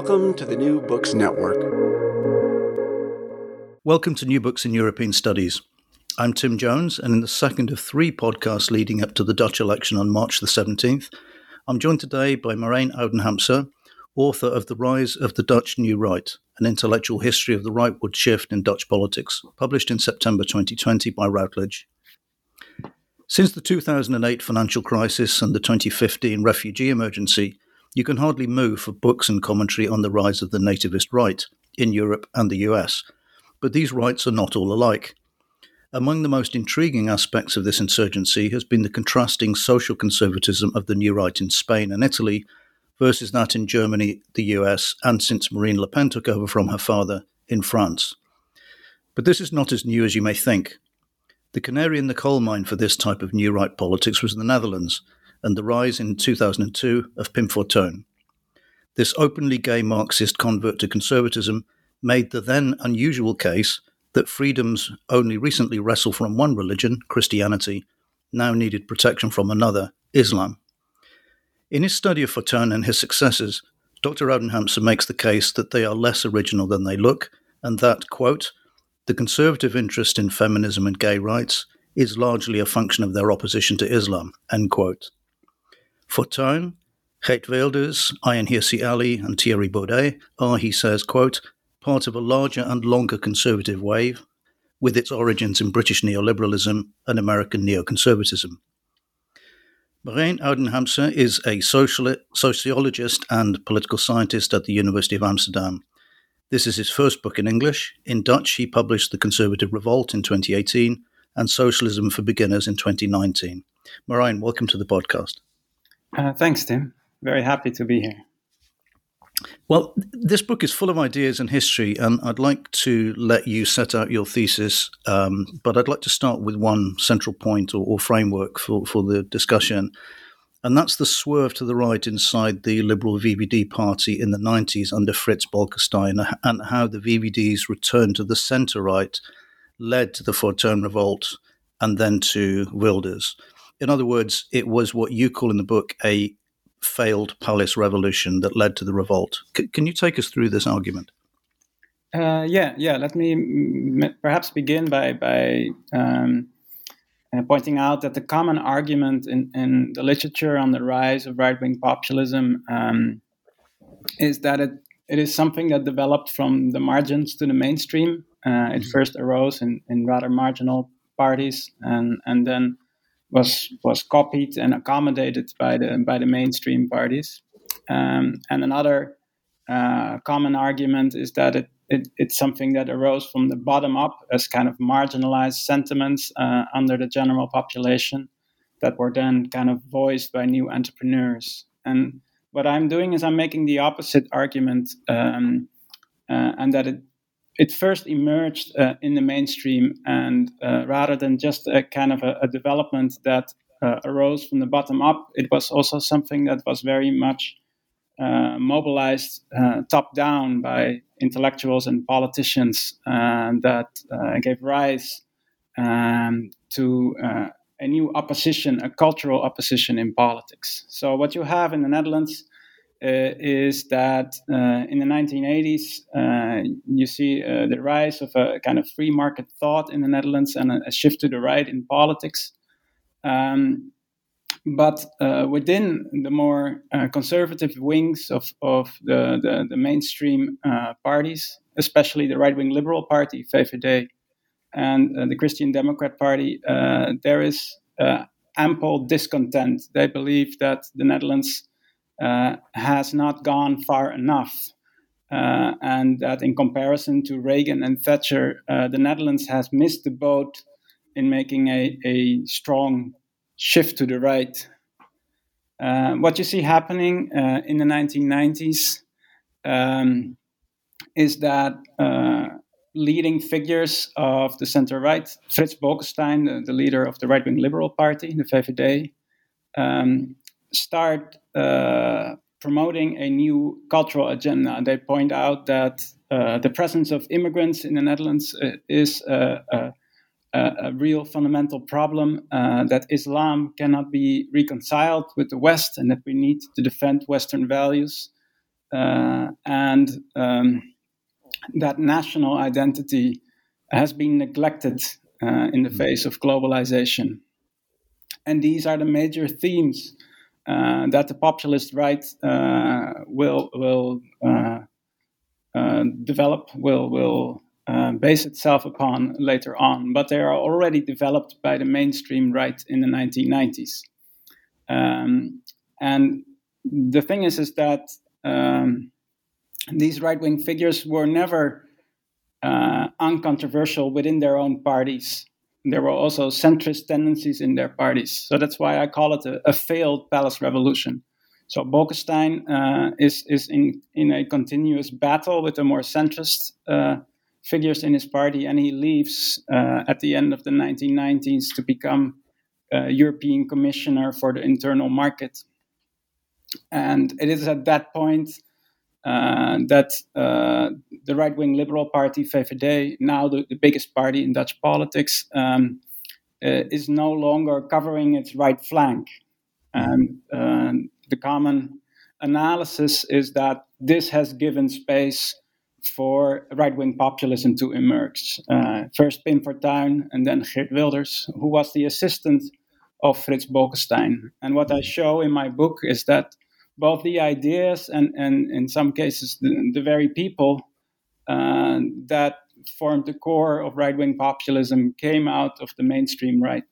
Welcome to the New Books Network. Welcome to New Books in European Studies. I'm Tim Jones, and in the second of three podcasts leading up to the Dutch election on March the 17th, I'm joined today by Merijn Oudenampsen, author of The Rise of the Dutch New Right, an intellectual history of the rightward shift in Dutch politics, published in September 2020 by Routledge. Since the 2008 financial crisis and the 2015 refugee emergency, you can hardly move for books and commentary on the rise of the nativist right in Europe and the US. But these rights are not all alike. Among the most intriguing aspects of this insurgency has been the contrasting social conservatism of the new right in Spain and Italy versus that in Germany, the US, and since Marine Le Pen took over from her father, in France. But this is not as new as you may think. The canary in the coal mine for this type of new right politics was the Netherlands, and the rise in 2002 of Pim Fortuyn. This openly gay Marxist convert to conservatism made the then unusual case that freedoms only recently wrestled from one religion, Christianity, now needed protection from another, Islam. In his study of Fortuyn and his successors, Dr. Oudenampsen makes the case that they are less original than they look, and that, quote, the conservative interest in feminism and gay rights is largely a function of their opposition to Islam, end quote. Fortuyn, Geert Wilders, Ayaan Hirsi Ali, and Thierry Baudet are, he says, quote, part of a larger and longer conservative wave with its origins in British neoliberalism and American neoconservatism. Merijn Oudenampsen is a sociologist and political scientist at the University of Amsterdam. This is his first book in English. In Dutch, he published The Conservative Revolt in 2018 and Socialism for Beginners in 2019. Merijn, welcome to the podcast. Uh, thanks, Tim. Very happy to be here. Well, this book is full of ideas and history, and I'd like to let you set out your thesis. Um, but I'd like to start with one central point or, or, framework for, for the discussion, and that's the swerve to the right inside the Liberal VVD party in the 90s under Frits Bolkestein, and how the VVD's return to the centre right led to the Fortuyn revolt and then to Wilders in other words, it was what you call in the book a failed palace revolution that led to the revolt. C- can you take us through this argument? Uh, yeah, yeah. Let me m- perhaps begin by by um, uh, pointing out that the common argument in, in the literature on the rise of right wing populism um, is that it, it is something that developed from the margins to the mainstream. Uh, it mm-hmm. first arose in, in rather marginal parties and, and then was was copied and accommodated by the by the mainstream parties. Um, and another uh, common argument is that it, it, it's something that arose from the bottom up as kind of marginalized sentiments uh, under the general population that were then kind of voiced by new entrepreneurs. And what I'm doing is I'm making the opposite argument, um, uh, and that it it first emerged uh, in the mainstream, and uh, rather than just a kind of a, a development that uh, arose from the bottom up, it was also something that was very much uh, mobilized uh, top down by intellectuals and politicians that gave rise um, to a new opposition, a cultural opposition in politics. So, what you have in the Netherlands is that uh, in the 1980s, uh, you see the rise of a kind of free market thought in the Netherlands and a, a shift to the right in politics. Um, but uh, within the more uh, conservative wings of, of the, the, the mainstream uh, parties, especially the right wing Liberal Party, VVD, and uh, the Christian Democrat Party, uh, there is uh, ample discontent. They believe that the Netherlands has not gone far enough. and that in comparison to Reagan and Thatcher, the Netherlands has missed the boat in making a, a strong shift to the right. Uh, what you see happening uh, in the 1990s um, is that uh, leading figures of the center right, Frits Bolkestein, the, the leader of the right wing Liberal Party, the VVD, um, start uh, promoting a new cultural agenda. They point out that uh, the presence of immigrants in the Netherlands uh, is a a, real fundamental problem uh, that Islam cannot be reconciled with the West and that we need to defend Western values. Uh, and um, that national identity has been neglected uh, in the mm-hmm. face of globalization. And these are the major themes uh, that the populist right uh, will will uh, develop, will will uh, base itself upon later on, but they are already developed by the mainstream right in the 1990s. Um, and the thing is, is that um, these right-wing figures were never uh, uncontroversial within their own parties. There were also centrist tendencies in their parties, so that's why I call it a, a failed palace revolution. So Bolkestein uh, is is in in a continuous battle with the more centrist uh, figures in his party, and he leaves uh, at the end of the 1990s to become European Commissioner for the Internal Market. And it is at that point uh, that uh, the right wing Liberal Party, VVD, now the, the, biggest party in Dutch politics, um, uh, is no longer covering its right flank. And uh, the common analysis is that this has given space for right wing populism to emerge. Uh, first Pim Fortuyn and then Geert Wilders, who was the assistant of Frits Bolkestein. And what I show in my book is that both the ideas and, and in some cases, the, the very people uh, that formed the core of right wing populism came out of the mainstream right.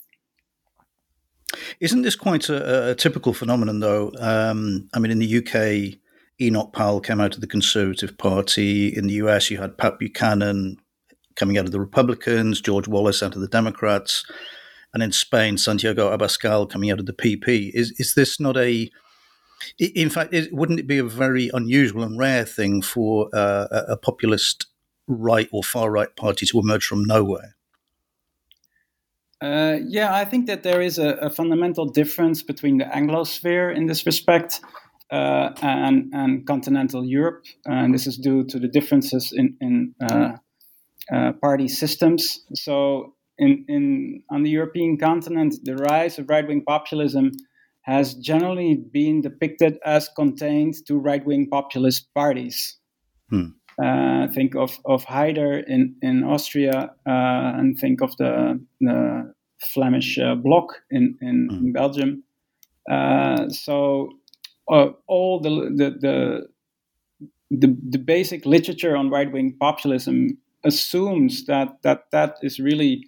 Isn't this quite a, a typical phenomenon, though? Um, I mean, in the UK, Enoch Powell came out of the Conservative Party. In the US, you had Pat Buchanan coming out of the Republicans, George Wallace out of the Democrats, and in Spain, Santiago Abascal coming out of the PP. Is is this not a in fact, wouldn't it be a very unusual and rare thing for uh, a populist right or far right party to emerge from nowhere? Uh, yeah, I think that there is a, a, fundamental difference between the Anglosphere in this respect uh, and, and continental Europe. And this is due to the differences in, in uh, uh, party systems. So, in, in, on the European continent, the rise of right wing populism has generally been depicted as contained to right wing populist parties. Hmm. Uh, think of, of Haider in, in Austria uh, and think of the, the Flemish uh, Bloc in, in, hmm. in Belgium. Uh, so uh, all the, the, the the the basic literature on right wing populism assumes that that that is really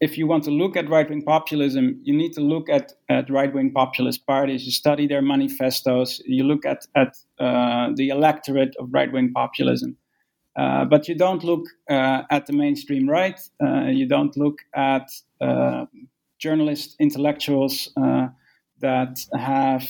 if you want to look at right wing populism, you need to look at, at right wing populist parties. You study their manifestos. You look at at uh, the electorate of right wing populism, uh, but you don't look uh, at the mainstream right. Uh, you don't look at uh, journalists, intellectuals uh, that have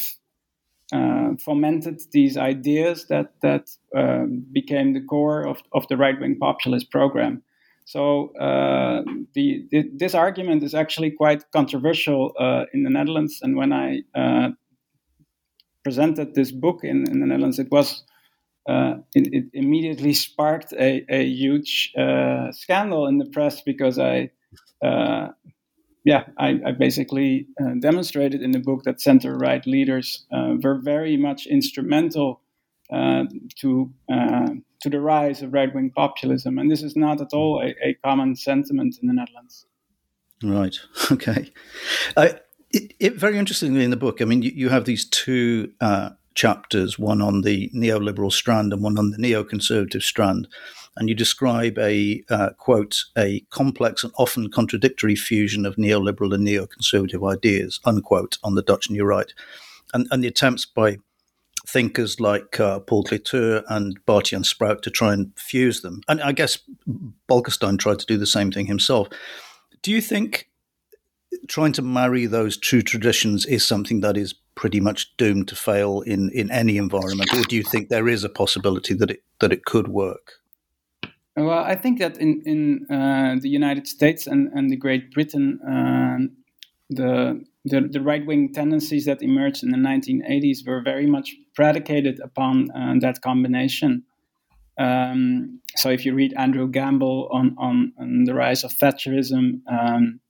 fomented these ideas that that um, became the core of, of the right wing populist program. So uh, the, the, this argument is actually quite controversial uh, in the Netherlands. And when I uh, presented this book in, in, the Netherlands, it was uh, it, it, immediately sparked a, a huge uh, scandal in the press because I yeah, I, I basically uh, demonstrated in the book that center right leaders uh, were very much instrumental uh, to uh, to the rise of right wing populism, and this is not at all a, a, common sentiment in the Netherlands. Right. Okay. I, it, it, very interestingly in the book, I mean, you, you have these two uh, chapters, one on the neoliberal strand and one on the neoconservative strand, and you describe a uh, quote a complex and often contradictory fusion of neoliberal and neoconservative ideas unquote on the Dutch New Right, and, and the attempts by thinkers like uh, Paul Cliteur and Bart-Jan Spruyt to try and fuse them, and I guess Bolkestein tried to do the same thing himself. Do you think trying to marry those two traditions is something that is pretty much doomed to fail in, in any environment, or do you think there is a possibility that it that it could work? Well, I think that in in uh, the United States and, and the Great Britain, uh, the the, the right wing tendencies that emerged in the 1980s were very much predicated upon uh, that combination. Um, so, if you read Andrew Gamble on, on, on the rise of Thatcherism, um,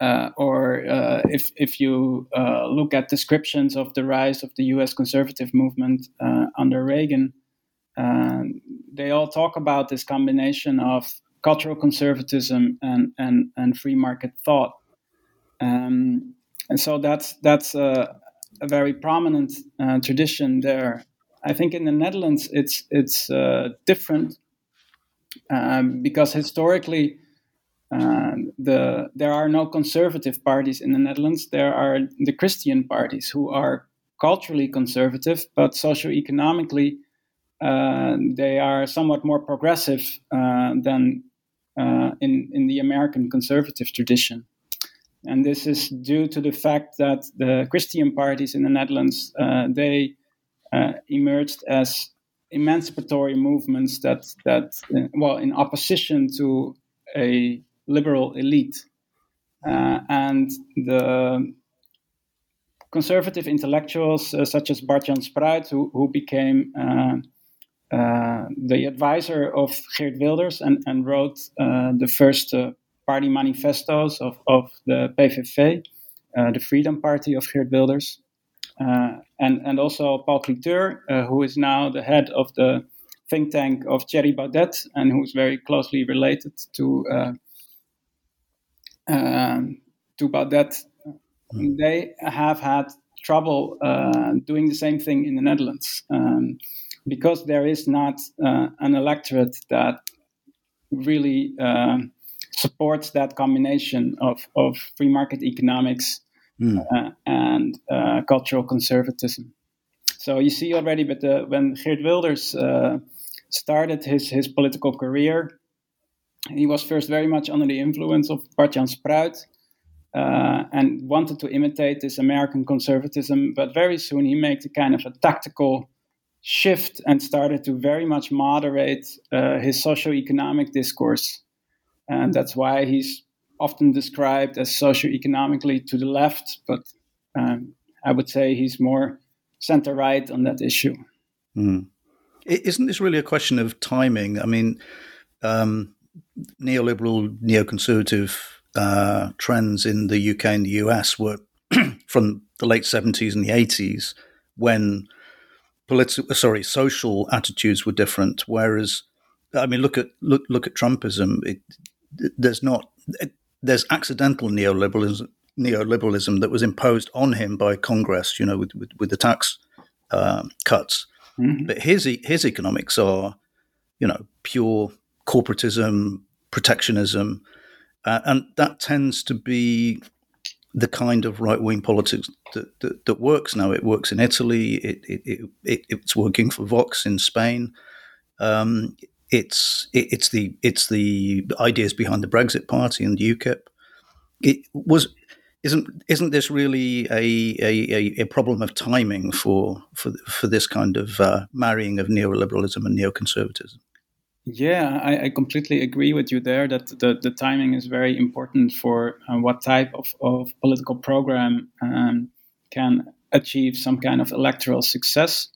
uh, or uh, if, if you uh, look at descriptions of the rise of the US conservative movement uh, under Reagan, um, they all talk about this combination of cultural conservatism and, and, and free market thought. Um, and so that's, that's a, a very prominent uh, tradition there. I think in the Netherlands it's, it's uh, different um, because historically uh, the, there are no conservative parties in the Netherlands. There are the Christian parties who are culturally conservative, but socioeconomically uh, they are somewhat more progressive uh, than uh, in, in the American conservative tradition. And this is due to the fact that the Christian parties in the Netherlands, uh, they uh, emerged as emancipatory movements that, that well, in opposition to a liberal elite. and the conservative intellectuals uh, such as Bart-Jan Spruyt, who, who became uh, uh, the advisor of Geert Wilders and, and wrote uh, the first uh, party manifestos of, of the PVV, the Freedom Party of Geert Wilders. and, and also Paul Cliteur, who is now the head of the think tank of Thierry Baudet and who's very closely related to um, to Baudet. Mm. They have had trouble uh, doing the same thing in the Netherlands. Um, because there is not uh, an electorate that really uh, supports that combination of, of free market economics mm. uh, and uh, cultural conservatism. So you see already, but the, when Geert Wilders uh, started his, his political career, he was first very much under the influence of Bart-Jan Spruyt. Uh, and wanted to imitate this American conservatism, but very soon he made a kind of a tactical shift and started to very much moderate uh, his socioeconomic discourse. And that's why he's often described as socioeconomically to the left, but um, I would say he's more center right on that issue. Mm. Isn't this really a question of timing? I mean, um, neoliberal, neoconservative uh, trends in the UK and the US were from the late 70s and the 80s when political, sorry, social attitudes were different. Whereas, I mean, look at look look at Trumpism. It, there's not there's accidental neoliberalism neoliberalism that was imposed on him by Congress. You know, with with, with the tax uh, cuts. Mm-hmm. But his his economics are, you know, pure corporatism, protectionism, uh, and that tends to be the kind of right wing politics that, that, that, works now. It works in Italy. It, it, it, it's working for Vox in Spain. Um, it's it's the it's the ideas behind the Brexit Party and UKIP. It was isn't isn't this really a, a, a problem of timing for for for this kind of uh, marrying of neoliberalism and neoconservatism? Yeah, I, I, completely agree with you there that the, the timing is very important for uh, what type of, of political program um, can achieve some kind of electoral success.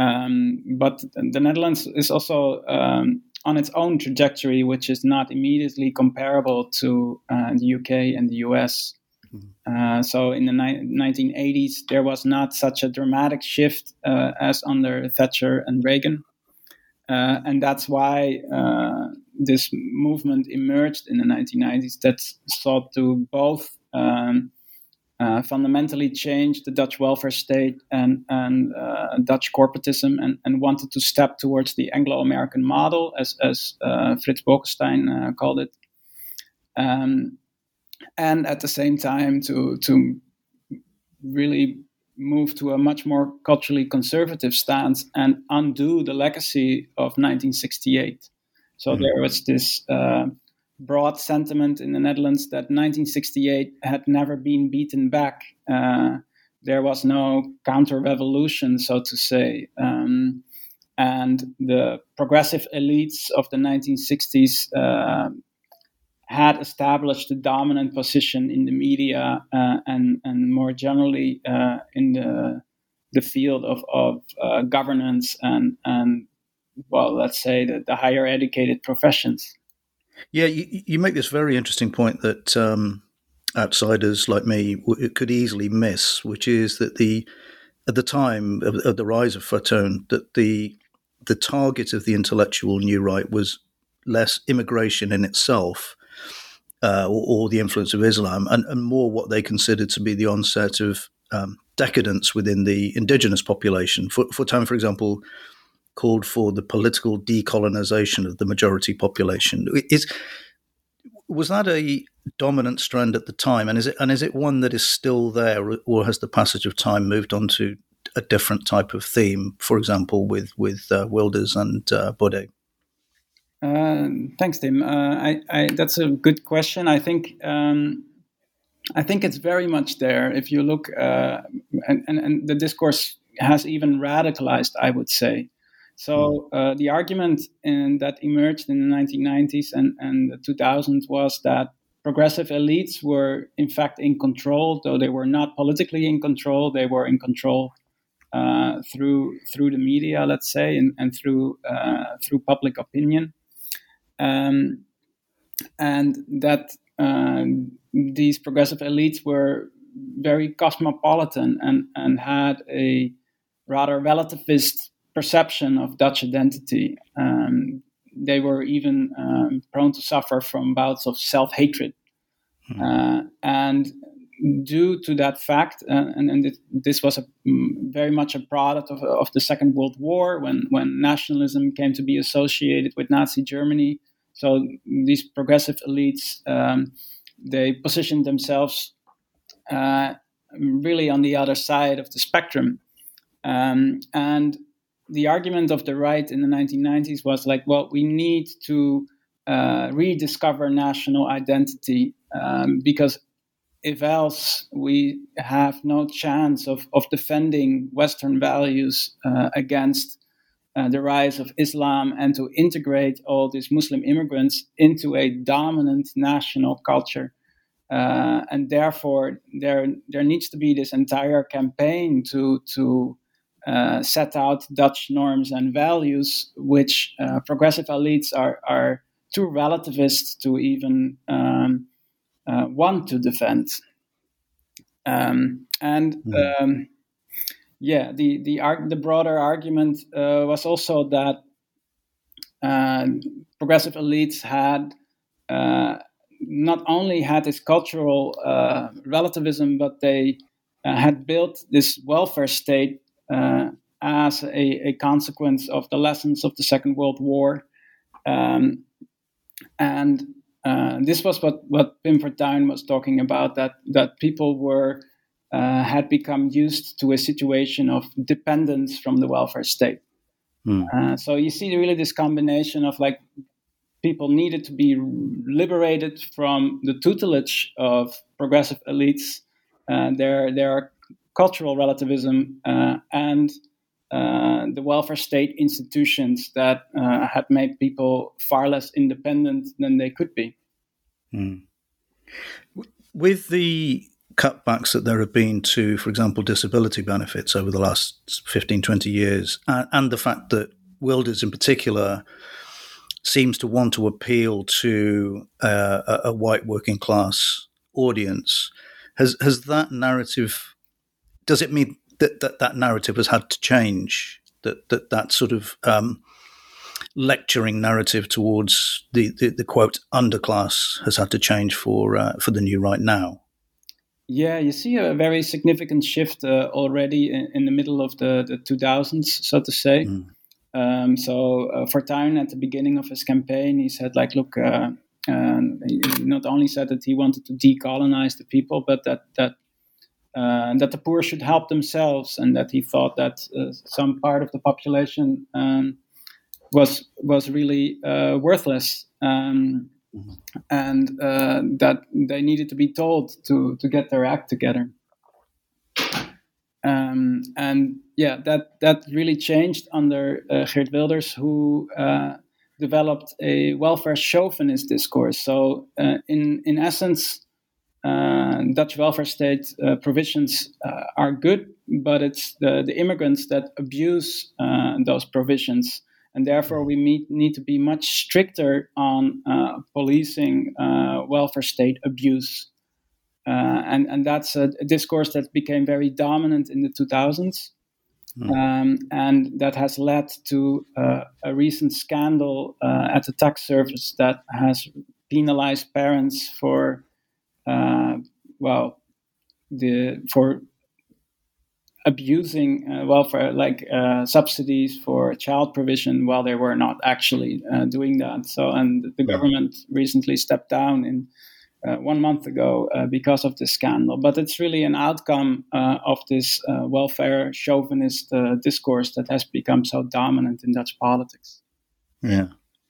Um, but the Netherlands is also um, on its own trajectory, which is not immediately comparable to uh, the UK and the US. Mm-hmm. Uh, so in the ni- 1980s, there was not such a dramatic shift uh, as under Thatcher and Reagan. Uh, and that's why uh, this movement emerged in the 1990s that sought to both um, uh, fundamentally changed the Dutch welfare state and, and uh, Dutch corporatism and, and wanted to step towards the Anglo American model, as, as uh, Frits Bolkestein uh, called it. Um, and at the same time, to, to really move to a much more culturally conservative stance and undo the legacy of 1968. So mm-hmm. there was this uh, broad sentiment in the Netherlands that 1968 had never been beaten back. Uh, there was no counter revolution, so to say. Um, and the progressive elites of the 1960s uh, had established a dominant position in the media uh, and, and more generally uh, in the, the field of, of uh, governance and, and, well, let's say the, the higher educated professions. Yeah, you, you make this very interesting point that um, outsiders like me could easily miss, which is that the at the time of, of the rise of Fortuyn, that the the target of the intellectual new right was less immigration in itself uh, or, or, the influence of Islam, and, and, more what they considered to be the onset of um, decadence within the indigenous population. For, Fortuyn, for example, called for the political decolonization of the majority population. Is was that a dominant strand at the time, and is it and is it one that is still there, or has the passage of time moved on to a different type of theme? For example, with with uh, Wilders and uh. Uh, thanks, Tim. Uh, I, I, that's a good question. I think um, I think it's very much there. If you look, uh, and, and, and the discourse has even radicalized, I would say. So hmm. uh, the argument in, that emerged in the 1990s and, and the 2000s was that progressive elites were in fact in control, though they were not politically in control. They were in control uh, through through the media, let's say, and, and through uh, through public opinion, um, and that um, these progressive elites were very cosmopolitan and and had a rather relativist perception of Dutch identity. Um, they were even um, prone to suffer from bouts of self hatred. Mm-hmm. Uh, and due to that fact, uh, and, and it, this was a, mm, very much a product of, of the Second World War when, when nationalism came to be associated with Nazi Germany. So these progressive elites, um, they positioned themselves uh, really on the other side of the spectrum. Um, and the argument of the right in the 1990s was like, well, we need to uh, rediscover national identity um, because if else we have no chance of, of defending Western values uh, against uh, the rise of Islam and to integrate all these Muslim immigrants into a dominant national culture. Uh, and therefore, there there needs to be this entire campaign to to uh, set out Dutch norms and values, which uh, progressive elites are, are too relativist to even um, uh, want to defend. Um, and mm-hmm. um, yeah, the the, the broader argument uh, was also that uh, progressive elites had uh, not only had this cultural relativism, but they had built this welfare state as a, a, consequence of the lessons of the Second World War. Um, and uh, this was what, what Pim Fortuyn was talking about that, that people were uh, had become used to a situation of dependence from the welfare state. Mm. so you see really this combination of like people needed to be liberated from the tutelage of progressive elites. Uh, their their cultural relativism uh, and uh, the welfare state institutions that uh, had made people far less independent than they could be. Mm. With the cutbacks that there have been to, for example, disability benefits over the last 15, 20 years, and, and the fact that Wilders in particular seems to want to appeal to uh, a, a, white working class audience, has, has that narrative does it mean that that, that narrative has had to change? That that that sort of um, lecturing narrative towards the, the, the, quote underclass has had to change for uh, for the new right now. Yeah, you see a very significant shift uh, already in, in, the middle of the, the 2000s, so to say. Mm. Um, so uh, Fortuyn, at the beginning of his campaign, he said, like, look, uh, he not only said that he wanted to decolonize the people, but that that uh, that the poor should help themselves, and that he thought that uh, some part of the population um, was was really uh, worthless. Um, mm-hmm. and uh, that they needed to be told to to get their act together. Um, and yeah, that that really changed under uh, Geert Wilders, who uh, developed a welfare chauvinist discourse. So, uh, in in essence, uh, Dutch welfare state uh, provisions uh, are good, but it's the, the immigrants that abuse those provisions and therefore we meet, need to be much stricter on uh, policing uh, welfare state abuse. Uh, and, and that's a, a, discourse that became very dominant in the 2000s. Mm. Um, and that has led to uh, a recent scandal uh, at the tax service that has penalized parents for, uh, well, the for abusing uh, welfare, like uh, subsidies for child provision, while they were not actually uh, doing that. So, and the government recently stepped down in uh, one month ago uh, because of this scandal. But it's really an outcome uh, of this welfare chauvinist discourse that has become so dominant in Dutch politics. Yeah.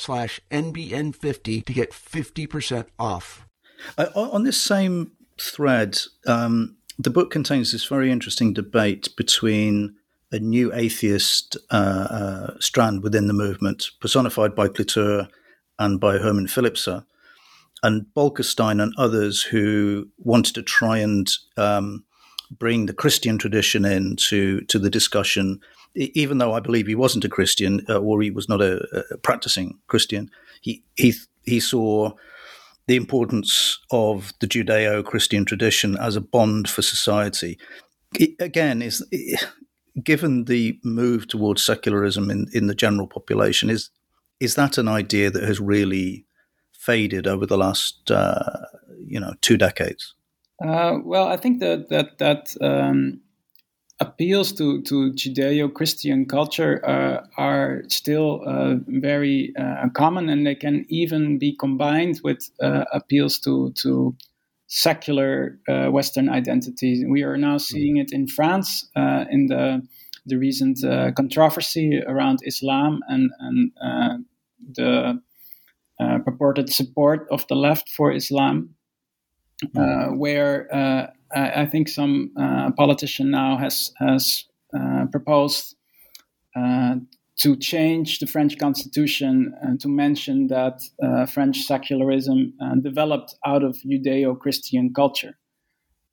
slash NBN50 to get 50% off. Uh, on this same thread, um, the book contains this very interesting debate between a new atheist uh, uh, strand within the movement, personified by Cliteur and by Herman Philipse, and Bolkestein and others who wanted to try and um, bring the Christian tradition into to the discussion even though I believe he wasn't a Christian uh, or he was not a, a, practicing Christian, he he he saw the importance of the Judeo-Christian tradition as a bond for society. It, again, is given the move towards secularism in, in the general population, is is that an idea that has really faded over the last uh, you know two decades? Uh, well, I think that that that um, appeals to, to Judeo-Christian culture uh, are still uh, very uh, common, and they can even be combined with uh, appeals to to secular uh, Western identity. We are now seeing it in France uh, in the the recent controversy around Islam and and the purported support of the left for Islam, where I, I think some uh, politician now has has uh, proposed uh, to change the French constitution and to mention that uh, French secularism uh, developed out of Judeo-Christian culture.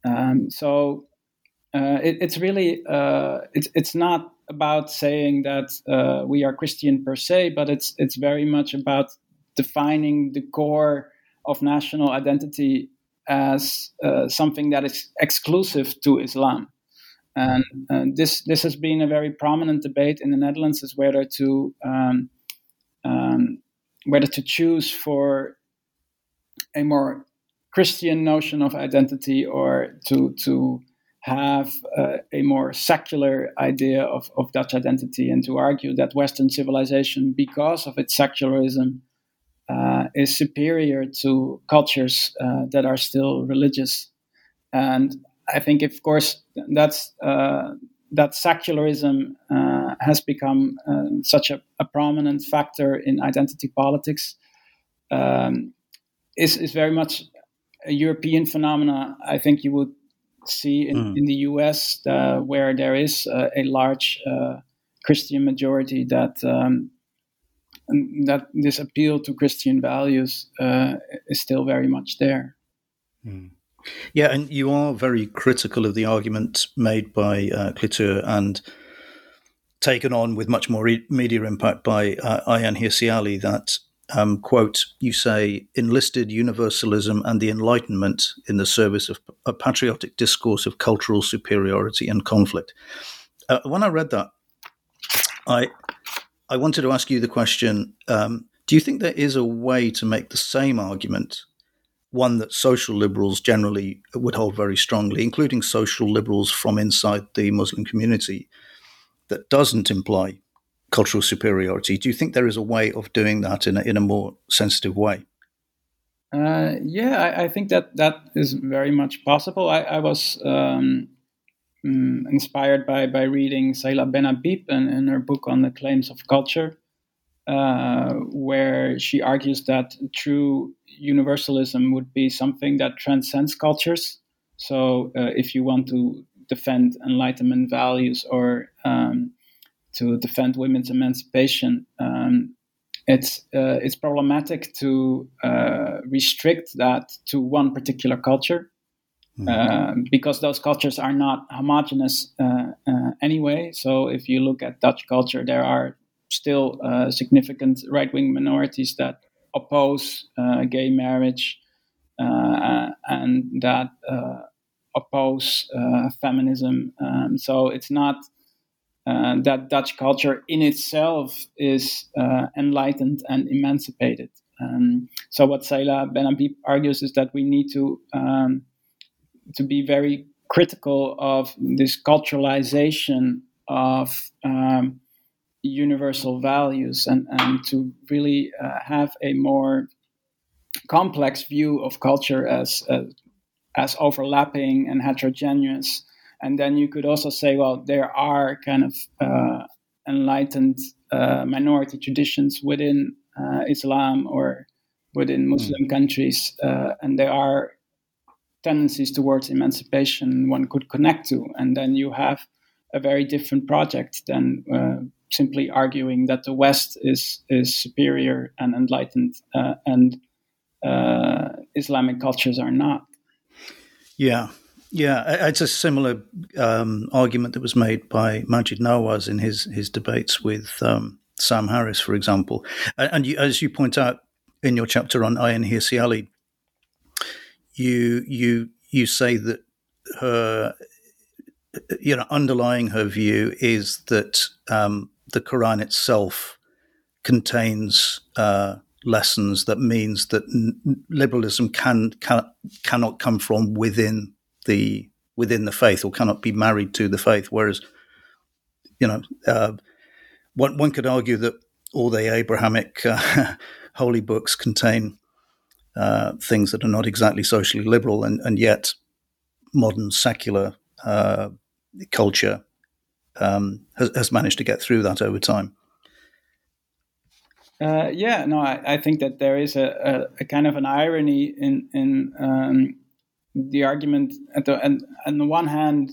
Um, so uh, it, it's really it's it's not about saying that we are Christian per se, but it's it's very much about defining the core of national identity as uh, something that is exclusive to Islam. And, this this has been a very prominent debate in the Netherlands is whether to um, um, whether to choose for a more Christian notion of identity or to to have uh, a more secular idea of, of Dutch identity and to argue that Western civilization, because of its secularism, uh, is superior to cultures uh, that are still religious. And I think, of course, that's uh, that secularism uh, has become uh, such a, a, prominent factor in identity politics um, is is very much a European phenomena. I think you would see in, mm. in the U.S. Uh, where there is a large Christian majority that. Um, that this appeal to Christian values is still very much there. Mm. Yeah, and you are very critical of the argument made by uh, and taken on with much more re- media impact by uh, Ayaan Hirsi Ali that, um, quote, you say, enlisted universalism and the Enlightenment in the service of a patriotic discourse of cultural superiority and conflict. Uh, when I read that, I I wanted to ask you the question: um, Do you think there is a way to make the same argument one that social liberals generally would hold very strongly, including social liberals from inside the Muslim community, that doesn't imply cultural superiority. Do you think there is a way of doing that in a, in a more sensitive way? Uh, yeah, I, I, think that that is very much possible. I, I was um, mm, inspired by by reading Seyla Benhabib and, in her book on the claims of culture, uh, where she argues that true universalism would be something that transcends cultures. So, uh, if you want to defend Enlightenment values or um, to defend women's emancipation, um, it's uh, it's problematic to uh, restrict that to one particular culture. Mm-hmm. because those cultures are not homogenous uh, uh, anyway. So, if you look at Dutch culture, there are still significant right wing minorities that oppose uh, gay marriage uh, and that uh, oppose feminism. Um, so it's not that Dutch culture in itself is enlightened and emancipated. Um, so what Seyla Benhabib argues is that we need to um, to be very critical of this culturalization of um, universal values and, and to really uh, have a more complex view of culture as uh, as overlapping and heterogeneous. And then you could also say, well, there are kind of uh, enlightened uh, minority traditions within uh, Islam or within. Muslim mm. countries, uh, and there are tendencies towards emancipation one could connect to. And then you have a very different project than simply arguing that the West is is superior and enlightened, uh, and uh, Islamic cultures are not. Yeah, yeah, it's a similar um, argument that was made by Maajid Nawaz in his his debates with um, Sam Harris, for example. And, you, as you point out in your chapter on Ayaan Hirsi Ali, you you you say that her you know underlying her view is that um, the Quran itself contains uh, lessons that means that n- liberalism can, can cannot come from within the within the faith or cannot be married to the faith. Whereas, you know, uh, one one could argue that all the Abrahamic uh, holy books contain uh, things that are not exactly socially liberal, and, and yet modern secular uh, culture um, has, has, managed to get through that over time. Uh, yeah, no, I, I, think that there is a, a, a, kind of an irony in in um, the argument. At the and on the one hand,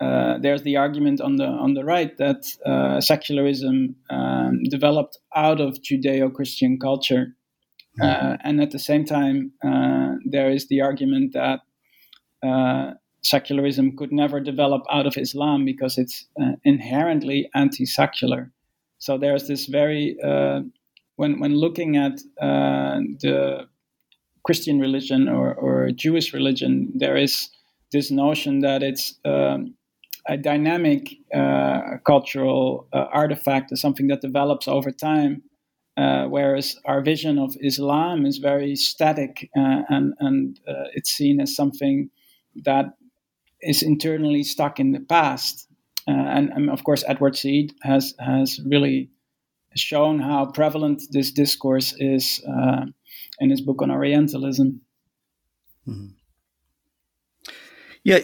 uh, there's the argument on the on the right that uh, secularism um, developed out of Judeo-Christian culture, mm-hmm. and at the same time, uh, there is the argument that uh, secularism could never develop out of Islam because it's uh, inherently anti-secular. So there's this very uh, when when looking at uh, the Christian religion or, or Jewish religion, there is this notion that it's um, a dynamic uh, cultural uh, artifact, something that develops over time. Uh, whereas our vision of Islam is very static and, and it's seen as something that is internally stuck in the past. Uh, and, and, of course, Edward Said has has really shown how prevalent this discourse is uh, in his book on Orientalism. Mm-hmm. Yeah,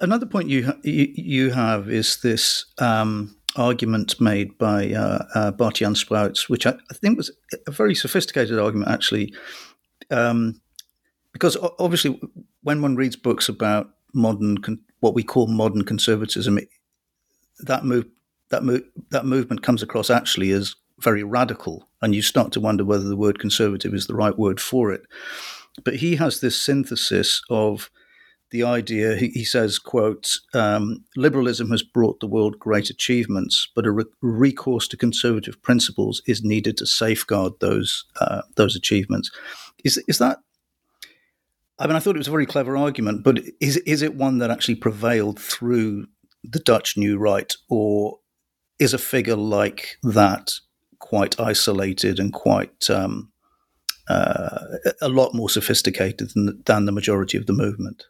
Another point you you, have is this um, argument made by uh, uh, Bart-Jan Spruyts, which I, I, think was a very sophisticated argument, actually, um, because obviously when one reads books about modern con- what we call modern conservatism, it, that move that move that movement comes across actually as very radical, and you start to wonder whether the word conservative is the right word for it. But he has this synthesis of the idea. He, says, "quote um, Liberalism has brought the world great achievements, but a re- recourse to conservative principles is needed to safeguard those uh, those achievements." Is is that? I mean, I thought it was a very clever argument, but is is it one that actually prevailed through the Dutch New Right, or is a figure like that quite isolated and quite um, uh, a lot more sophisticated than, than the majority of the movement?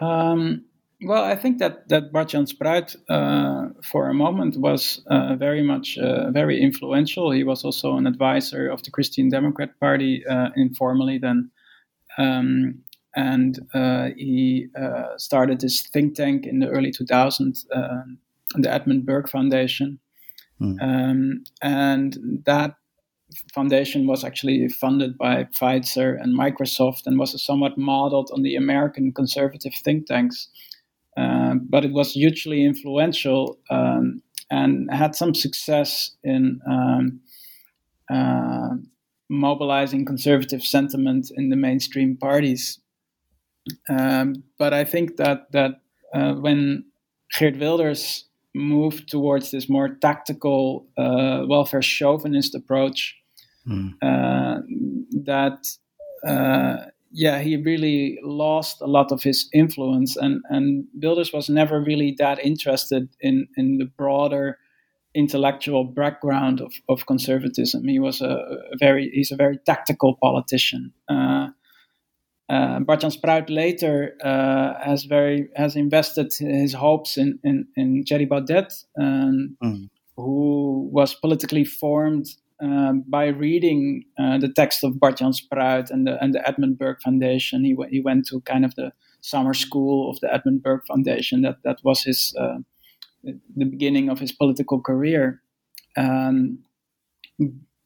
Um, well, I think that that Bart-Jan Spruyt, uh, for a moment, was uh, very much uh, very influential. He was also an advisor of the Christian Democrat Party uh, informally then, um, and uh, he uh, started this think tank in the early 2000s, the Edmund Burke Foundation, mm. um, and that foundation was actually funded by Pfizer and Microsoft and was somewhat modeled on the American conservative think tanks. Uh, but it was hugely influential um, and had some success in um, uh, mobilizing conservative sentiment in the mainstream parties. Um, but I think that that uh, when Geert Wilders moved towards this more tactical uh, welfare chauvinist approach, mm. uh, that uh, yeah, he really lost a lot of his influence, and and Wilders was never really that interested in in the broader intellectual background of, of conservatism. He was a, a very he's a very tactical politician. Uh, uh, Bart-Jan Spruyt later uh, has very has invested his hopes in in, in Thierry Baudet, um, mm. who was politically formed um, by reading uh, the text of Bart-Jan Spruyt and the and the Edmund Burke Foundation. He w- he went to kind of the summer school of the Edmund Burke Foundation. That that was his uh, the beginning of his political career. Um,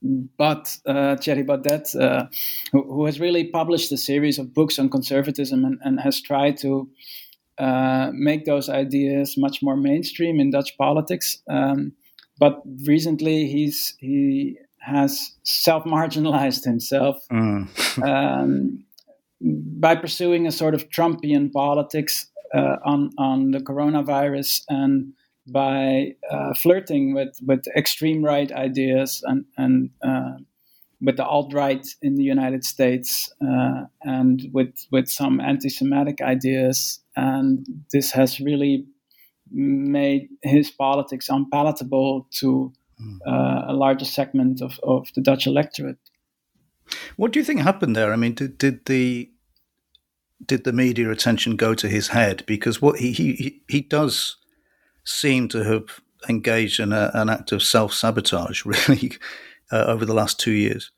but uh, Thierry Baudet, uh, who, who, has really published a series of books on conservatism and, and has tried to uh, make those ideas much more mainstream in Dutch politics. Um, but recently, he's he has self marginalized himself mm. um, by pursuing a sort of Trumpian politics uh, on on the coronavirus and by uh, flirting with, with extreme right ideas and, and uh, with the alt right in the United States uh, and with, with some anti Semitic ideas. And this has really made his politics unpalatable to hmm. uh, a larger segment of, of the Dutch electorate. What do you think happened there? I mean, did, did the did the media attention go to his head? Because what he he, he does seem to have engaged in a, an act of self sabotage, really, uh, over the last two years.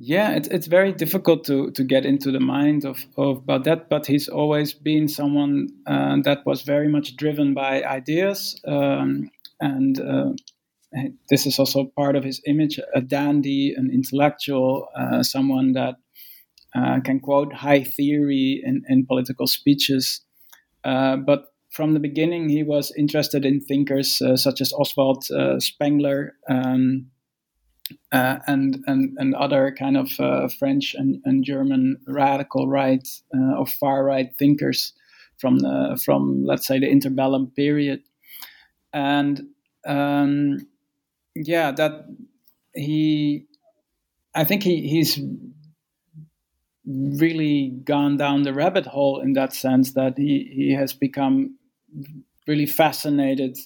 Yeah, it's it's very difficult to to get into the mind of of Baudet, but he's always been someone uh, that was very much driven by ideas, um, and uh, this is also part of his image: a dandy, an intellectual, uh, someone that uh, can quote high theory in in political speeches. Uh, but from the beginning, he was interested in thinkers uh, such as Oswald uh, Spengler um, uh, and, and and other kind of uh, French and, and, German radical right or far right thinkers from the from let's say the interbellum period, and um, yeah, that he, I think he he's really gone down the rabbit hole in that sense that he, he has become really fascinated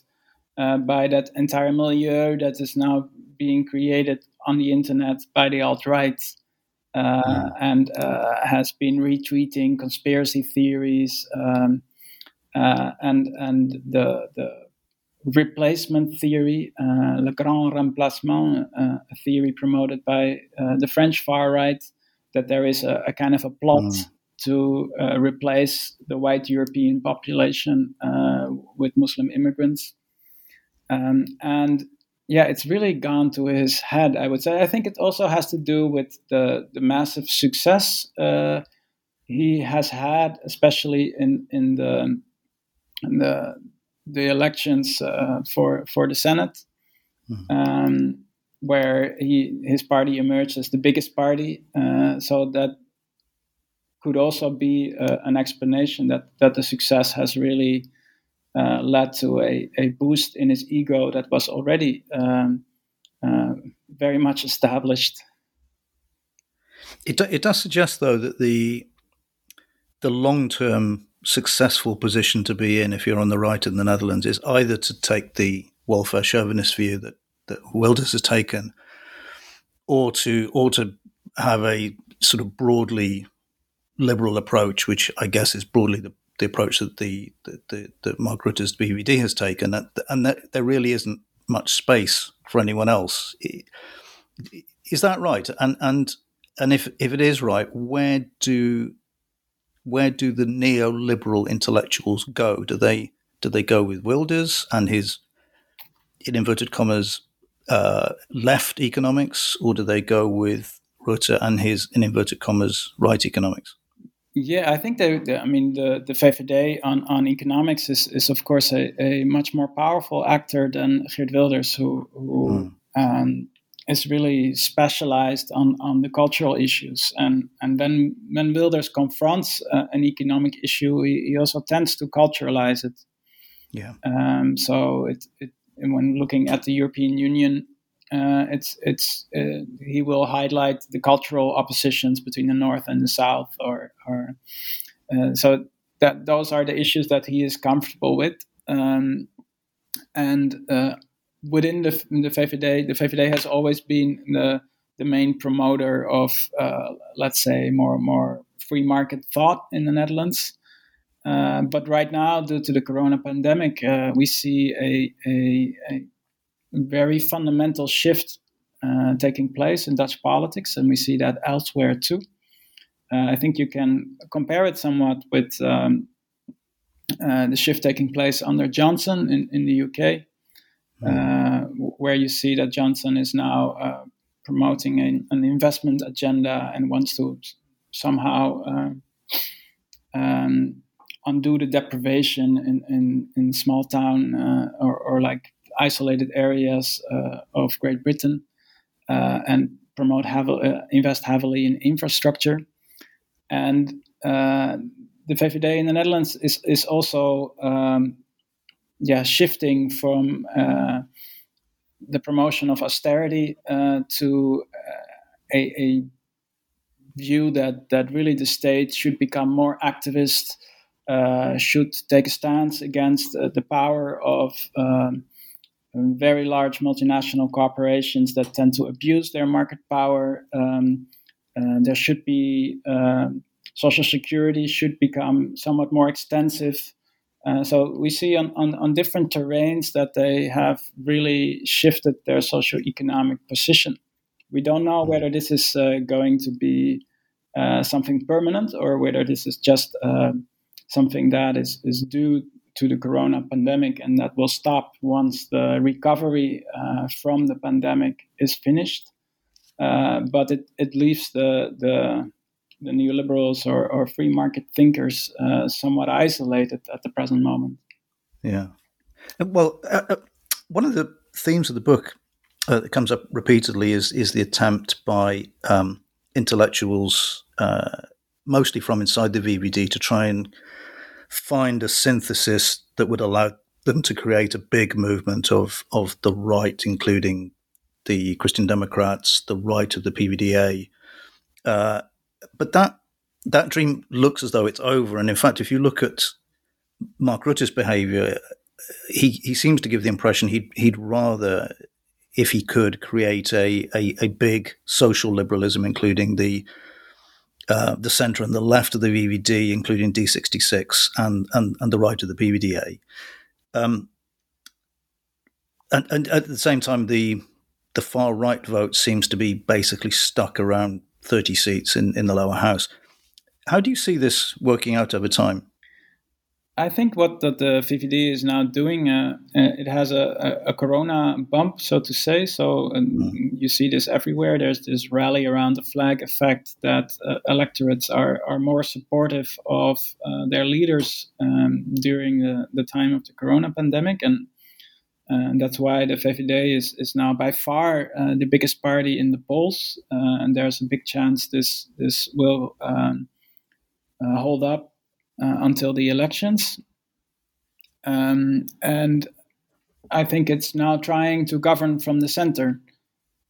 uh, by that entire milieu that is now being created on the internet by the alt right uh, mm. and uh, has been retweeting conspiracy theories um, uh, and and the the replacement theory, uh, le grand remplacement, uh, a theory promoted by the French far right, that there is a, a kind of a plot. Mm to uh, replace the white European population uh, with Muslim immigrants. Um, and yeah, it's really gone to his head, I would say. I think it also has to do with the, the massive success uh, he has had, especially in, in, the, in the, the elections uh, for, for the Senate. Mm-hmm. Um, where he his party emerged as the biggest party. Uh, so that could also be uh, an explanation that that the success has really uh, led to a, a boost in his ego that was already um, uh, very much established. It it does suggest though that the the long term successful position to be in if you're on the right in the Netherlands is either to take the welfare chauvinist view that that Wilders has taken, or to or to have a sort of broadly liberal approach, which I guess is broadly the, the approach that the, the, the Mark Rutte's VVD has taken, that, and that there really isn't much space for anyone else. Is that right? And and and if if it is right, where do where do the neoliberal intellectuals go? Do they do they go with Wilders and his in inverted commas uh, left economics, or do they go with Rutte and his, in inverted commas, right economics? Yeah, I think they, I mean, the, the VVD on, on economics is, is of course, a, a much more powerful actor than Geert Wilders, who, who mm. um, is really specialized on, on the cultural issues. And, and when, when Wilders confronts uh, an economic issue, he, he also tends to culturalize it. Yeah. Um, so it, it when looking at the European Union, uh, it's it's uh, he will highlight the cultural oppositions between the north and the south, or or uh, so that those are the issues that he is comfortable with, um, and uh, within the the VVD, the VVD has always been the the main promoter of uh, let's say more more free market thought in the Netherlands. Uh, but right now, due to the corona pandemic, we see a, a, a, very fundamental shift uh, taking place in Dutch politics, and we see that elsewhere too. Uh, I think you can compare it somewhat with um, uh, the shift taking place under Johnson in, in the UK, mm. where you see that Johnson is now promoting an, an, investment agenda and wants to somehow. Um, undo the deprivation in, in, in small town uh, or, or like isolated areas uh, of Great Britain uh, and promote uh, invest heavily in infrastructure. And uh, the VVD in the Netherlands is, is also um, yeah, shifting from uh, the promotion of austerity to a, a view that, that really the state should become more activist uh, should take a stance against uh, the power of um, very large multinational corporations that tend to abuse their market power. Um, uh, there should be um, social security should become somewhat more extensive. Uh, so we see on, on, on, different terrains that they have really shifted their socio-economic position. We don't know whether this is uh, going to be uh, something permanent or whether this is just something that is, is due to the corona pandemic and that will stop once the recovery uh, from the pandemic is finished. Uh, but it, it leaves the, the, the neoliberals or, or free market thinkers uh, somewhat isolated at the present moment. Yeah. Uh, well, uh, uh, one of the themes of the book that comes up repeatedly is, is the attempt by um, intellectuals, mostly from inside the VVD, to try and find a synthesis that would allow them to create a big movement of of the right, including the Christian Democrats, the right of the PVDA. Uh, but that that dream looks as though it's over. And in fact, if you look at Mark Rutte's behaviour, he he seems to give the impression he'd he'd rather, if he could, create a, a, a big social liberalism, including the uh, the centre and the left of the VVD, including D66 and, and, and the right of the PVDA. Um, and, and, at the same time, the the far right vote seems to be basically stuck around 30 seats in, in the lower house. How do you see this working out over time? I think what the, the VVD is now doing, uh, uh, it has a, a, a, corona bump, so to say. So mm. you see this everywhere. There's this rally around the flag effect that uh, electorates are, are more supportive of uh, their leaders um, during the, the time of the corona pandemic. And, and that's why the VVD is, is now by far uh, the biggest party in the polls. Uh, and there's a big chance this, this will um, hold up uh, until the elections. Um, and I think it's now trying to govern from the center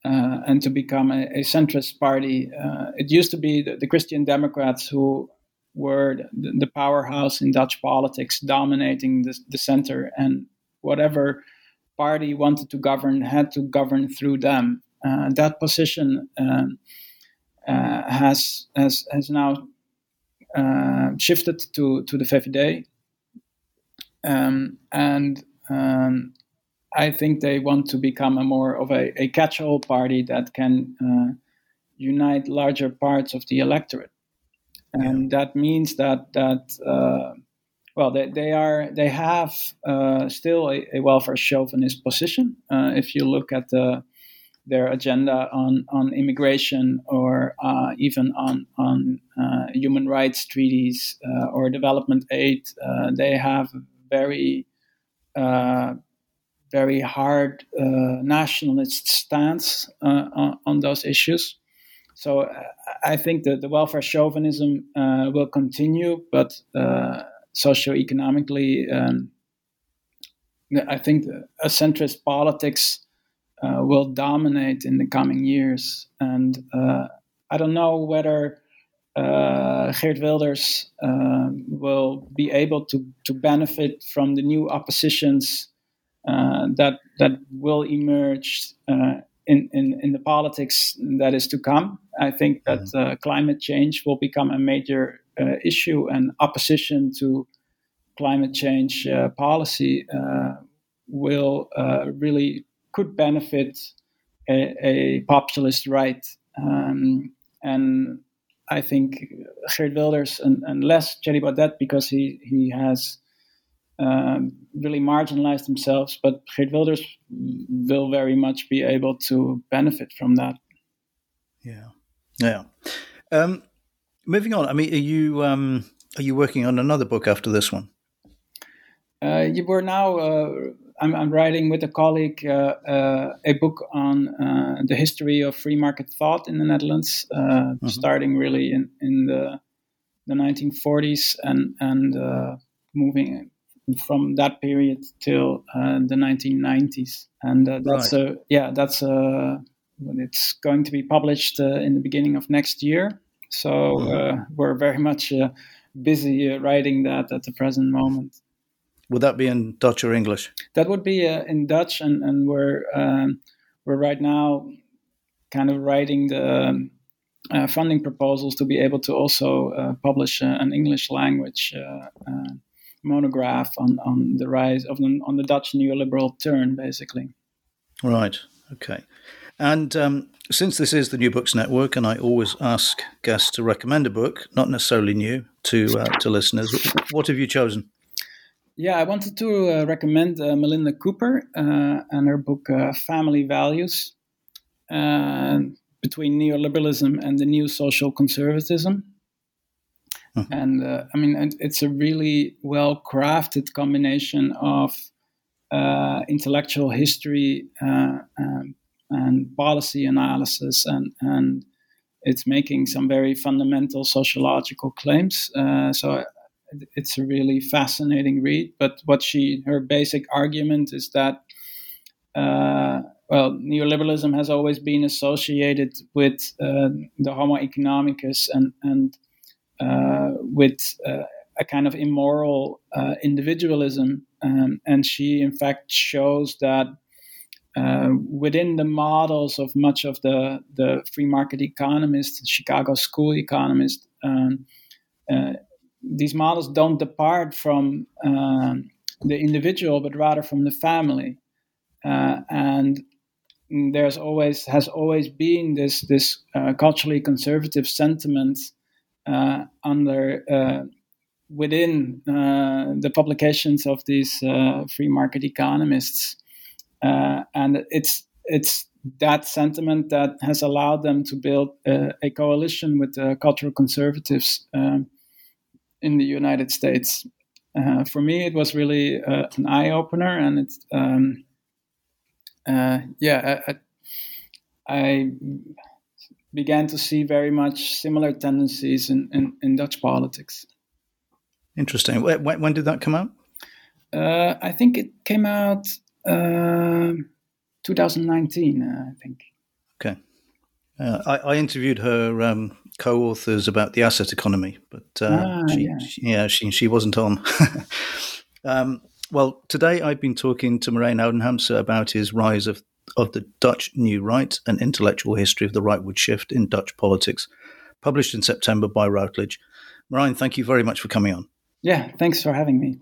uh, and to become a, a centrist party. Uh, it used to be the, the, Christian Democrats who were the, the powerhouse in Dutch politics, dominating the, the, center, and whatever party wanted to govern had to govern through them. Uh, that position um, uh, has has has now uh, shifted to to the VVD, um, and um, I think they want to become a more of a, a catch-all party that can uh, unite larger parts of the electorate, and yeah. that means that that. Uh, well, they, they are they have uh, still a, a, welfare chauvinist position. Uh, if you look at the their agenda on, on immigration or uh, even on, on uh, human rights treaties uh, or development aid. Uh, they have very, uh, very hard nationalist stance on, on, those issues. So I think that the welfare chauvinism will continue, but socioeconomically, um, I think a centrist politics uh, will dominate in the coming years. And uh, I don't know whether uh, Geert Wilders uh, will be able to, to benefit from the new oppositions uh, that that will emerge uh, in, in, in the politics that is to come. I think that mm-hmm. climate change will become a major issue, and opposition to climate change policy will really could benefit a, a populist right. Um, and I think Geert Wilders, and, and less Thierry Baudet because he, he has um, really marginalized himself, but Geert Wilders will very much be able to benefit from that. Yeah. Yeah. Um, moving on, I mean, are you um, are you working on another book after this one? Uh, you were now uh, I'm, I'm writing with a colleague uh, uh, a book on uh, the history of free market thought in the Netherlands, mm-hmm. starting really in, in the the 1940s and and moving from that period till uh, the 1990s and uh, that's right. a yeah that's a it's going to be published uh, in the beginning of next year so mm-hmm. we're very much busy writing that at the present moment would that be in Dutch or English? That would be uh, in Dutch, and and we're um, we're right now kind of writing the um, uh, funding proposals to be able to also uh, publish uh, an English language uh, uh, monograph on, on the rise of the, on the Dutch neoliberal turn, basically. Right. Okay. And um, since this is the New Books Network, and I always ask guests to recommend a book, not necessarily new, to to listeners, what have you chosen? Yeah, I wanted to uh, recommend uh, Melinda Cooper uh, and her book uh, Family Values uh, Between Neoliberalism and the New Social Conservatism. Mm-hmm. And uh, I mean, it's a really well crafted combination of intellectual history um, and policy analysis, and, and it's making some very fundamental sociological claims. so it's a really fascinating read. But what she her basic argument is that uh, well, neoliberalism has always been associated with uh, the Homo economicus and and uh, with uh, a kind of immoral uh, individualism, um, and she in fact shows that. Uh, within the models of much of the, the free market economists, Chicago school economists, um, these models don't depart from um, the individual, but rather from the family. Uh, and there's always has always been this this uh, culturally conservative sentiment uh, under uh, within uh, the publications of these uh, free market economists, uh, and it's it's that sentiment that has allowed them to build a coalition with the cultural conservatives um, in the United States. for me, it was really an eye opener, and it's um, yeah. I, I began to see very much similar tendencies in, in, in Dutch politics. Interesting. When, when did that come out? Uh, I think it came out uh, 2019, uh, I think. Okay. Uh, I, I, interviewed her um, co-authors about the asset economy, but uh, ah, she, yeah. She, yeah, she, she wasn't on. um, well, today I've been talking to Merijn Oudenampsen about his rise of of the Dutch New Right, an intellectual history of the rightward shift in Dutch politics, published in September by Routledge. Merijn, thank you very much for coming on. Yeah, thanks for having me.